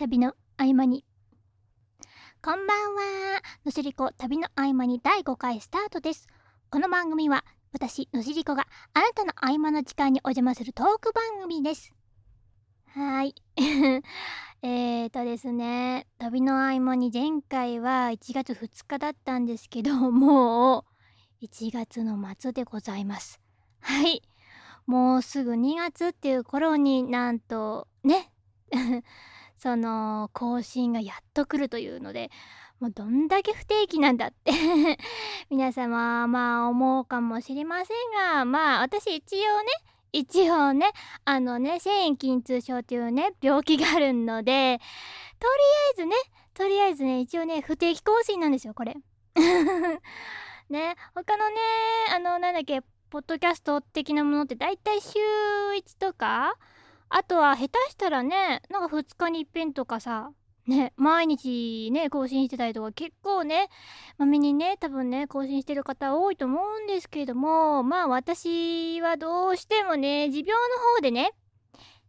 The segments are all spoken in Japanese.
旅の合間に。こんばんは。のしりこ旅の合間に第5回スタートです。この番組は私のしりこがあなたの合間の時間にお邪魔するトーク番組です。はい。えーとですね旅の合間に前回は1月2日だったんですけどもう1月の末でございます。はい。もうすぐ2月っていう頃になんとね。その更新がやっと来るというのでもうどんだけ不定期なんだって。皆様まあ思うかもしれませんがまあ私一応ね一応ねあのね繊維筋痛症っていうね病気があるのでとりあえずねとりあえずね一応ね不定期更新なんですよこれ。ね他のねあのなんだっけポッドキャスト的なものってだいたい週1とかあとは下手したらねなんか2日に一遍とかさね毎日ね更新してたりとか結構ねまめにね多分ね更新してる方多いと思うんですけれどもまあ私はどうしてもね持病の方でね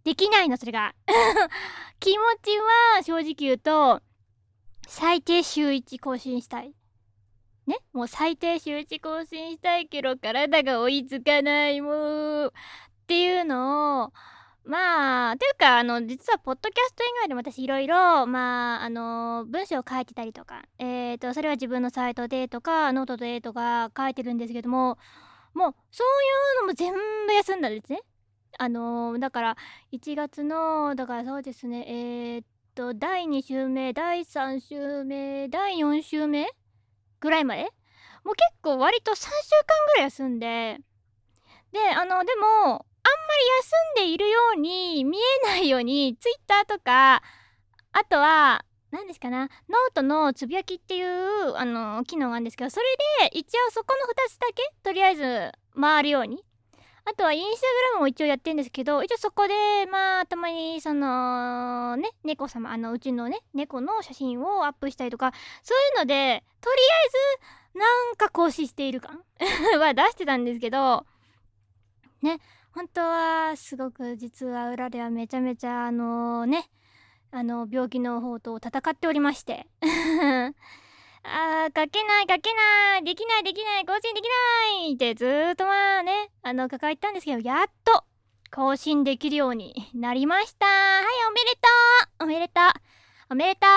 できないのそれが。気持ちは正直言うと最低週1更新したい。ねもう最低週1更新したいけど体が追いつかないもう。っていうのをまあ、というか、あの、実は、ポッドキャスト以外でも私いろいろ、まあ、あの、文章を書いてたりとか、えっ、ー、と、それは自分のサイトでとか、ノートでとか書いてるんですけども、もう、そういうのも全部休んだんですね。あの、だから、1月の、だからそうですね、えっ、と、第2週目、第3週目、第4週目ぐらいまでもう結構割と3週間ぐらい休んで、で、あの、でも、んまり休んでいるように見えないように Twitter とかあとは何ですかなノートのつぶやきっていうあの機能があるんですけどそれで一応そこの2つだけとりあえず回るように。あとはインスタグラムも一応やってるんですけど一応そこでまあたまにそのね猫様あのうちのね猫の写真をアップしたりとかそういうのでとりあえずなんか更新している感 は出してたんですけどね。本当はすごく実は裏ではめちゃめちゃあのねあの病気の方と戦っておりまして。あー書けない書けないできないできない更新できないってずーっとまあねあの抱えたんですけどやっと更新できるようになりました。はいおめでとう。おめでとう。おめでと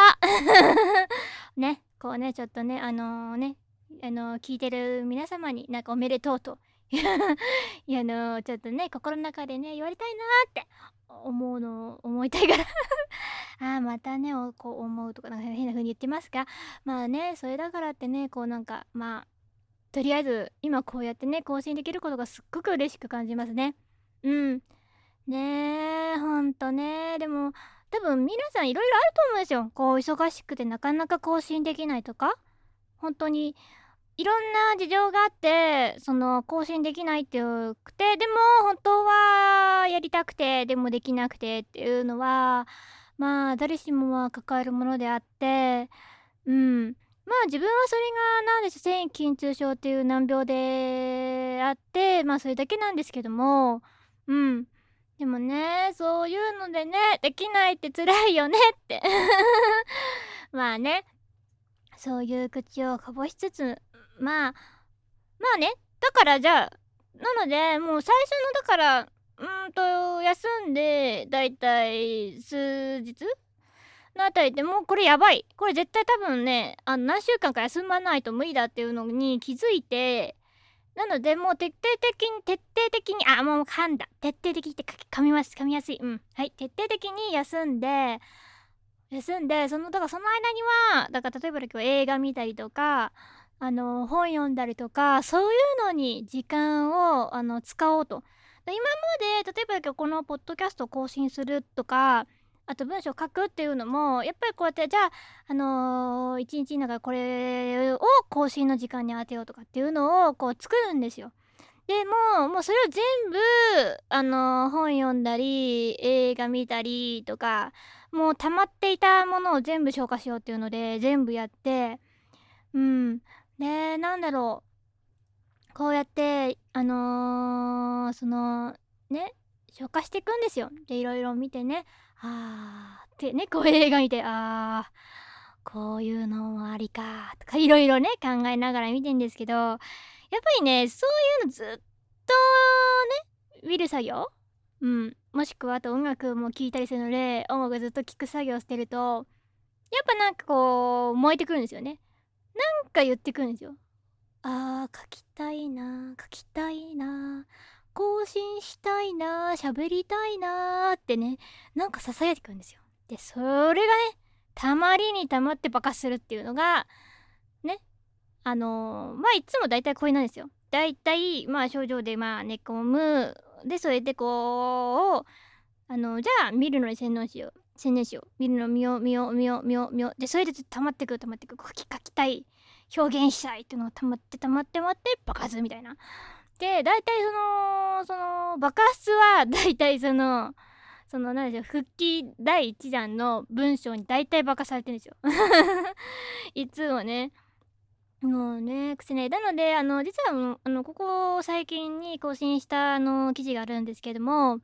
う。ねこうねちょっとねあのー、ねあのー、聞いてる皆様になんかおめでとうといやあのちょっとね心の中でね言われたいなって思うのを思いたいから。ああまたねこう思うとかなんか変な風に言ってますが。まあねそれだからってねこうなんかまあとりあえず今こうやってね更新できることがすっごく嬉しく感じますね。うん。ねえほんとね。でも多分皆さんいろいろあると思うんですよ。こう忙しくてなかなか更新できないとか。本当にいろんな事情があってその更新できないっていうくてでも本当はやりたくてでもできなくてっていうのはまあ誰しもは抱えるものであってうん。まあ自分はそれが何でしょう繊維筋痛症っていう難病であってまあそれだけなんですけどもうん。でもねそういうのでねできないって辛いよねって。まあね。そういう口をこぼしつつまあまあね。だからじゃあなのでもう最初のだからうんと休んでだいたい数日のあたりでもうこれやばい。これ絶対多分ねあの何週間か休まないと無理だっていうのに気づいてなのでもう徹底的に徹底的にあもう噛んだ。徹底的って噛みます噛みやすい。うん。はい。徹底的に休んで休んでそのだからその間にはだから例えば今日映画見たりとかあの本読んだりとかそういうのに時間をあの使おうと今まで例えばこのポッドキャスト更新するとかあと文章書くっていうのもやっぱりこうやってじゃあ、あのー、一日の中これを更新の時間に当てようとかっていうのをこう作るんですよ。でももうそれを全部、あのー、本読んだり映画見たりとかもう溜まっていたものを全部消化しようっていうので全部やってうんでなんだろう。こうやってあのー、そのね消化していくんですよ。でいろいろ見てね。あーってねこういう映画見てあーこういうのもありかとかいろいろね考えながら見てんですけどやっぱりねそういうのずっとね見る作業？うん。もしくはあと音楽も聴いたりするので音楽ずっと聴く作業してるとやっぱなんかこう燃えてくるんですよね。なんか言ってくるんですよ。あー書きたいな書きたいな更新したいな喋りたいなってねなんか囁いてくるんですよ。でそれがねたまりにたまって爆発するっていうのがねあのー、まあいつも大体これなんですよ。大体まあ症状でまあ寝込む。でそれでこうあのじゃあ見るのに専念しよう。専念しよう見るの見よう見よう見よう見よう見よう。でそれで溜まってくる溜まってくる。書き書きたい表現したいっていうのが溜まって溜まって溜まって爆発みたいなで大体そのその爆発は大体そのその何でしょう復帰第1弾の文章に大体爆発されてるんですよいつもねもうね癖ねなのであの実はあのここ最近に更新したあの記事があるんですけども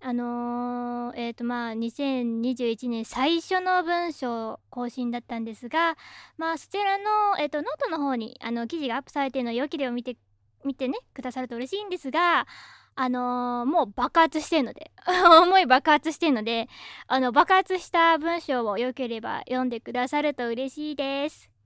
あのー、えっ、ー、とまあ2021年最初の文章更新だったんですがまあそちらの、えーと、ノートの方にあの記事がアップされているのをよければ見て見てねくださると嬉しいんですがあのー、もう爆発してるので 思い爆発してるのであの爆発した文章をよければ読んでくださると嬉しいです。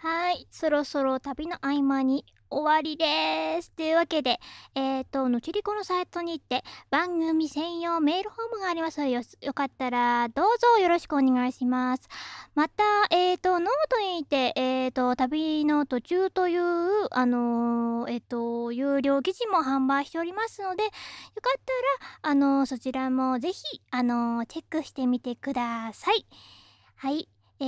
はい、そろそろ旅の合間に終わりです。というわけで、えっ、ー、と、のしりこのサイトに行って番組専用メールフォームがありますのでよ、かったらどうぞよろしくお願いします。また、えっ、ー、と、ノートに行って、えっ、ー、と、旅の途中という、あのえっ、と、有料記事も販売しておりますので、よかったら、あのそちらもぜひ、あのチェックしてみてください。はい。え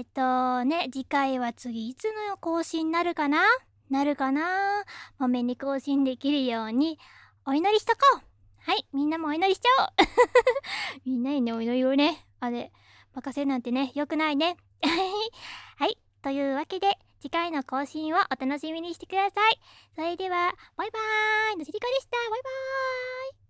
ーとね、次回は次いつの更新になるかな？なるかな？まめに更新できるようにお祈りしとこうはい、みんなもお祈りしちゃおう みんなにね、お祈りをね、あれ、任せなんてね、よくないね。はい、というわけで、次回の更新をお楽しみにしてください。それでは、バイバーイのしりこでした。バイバーイ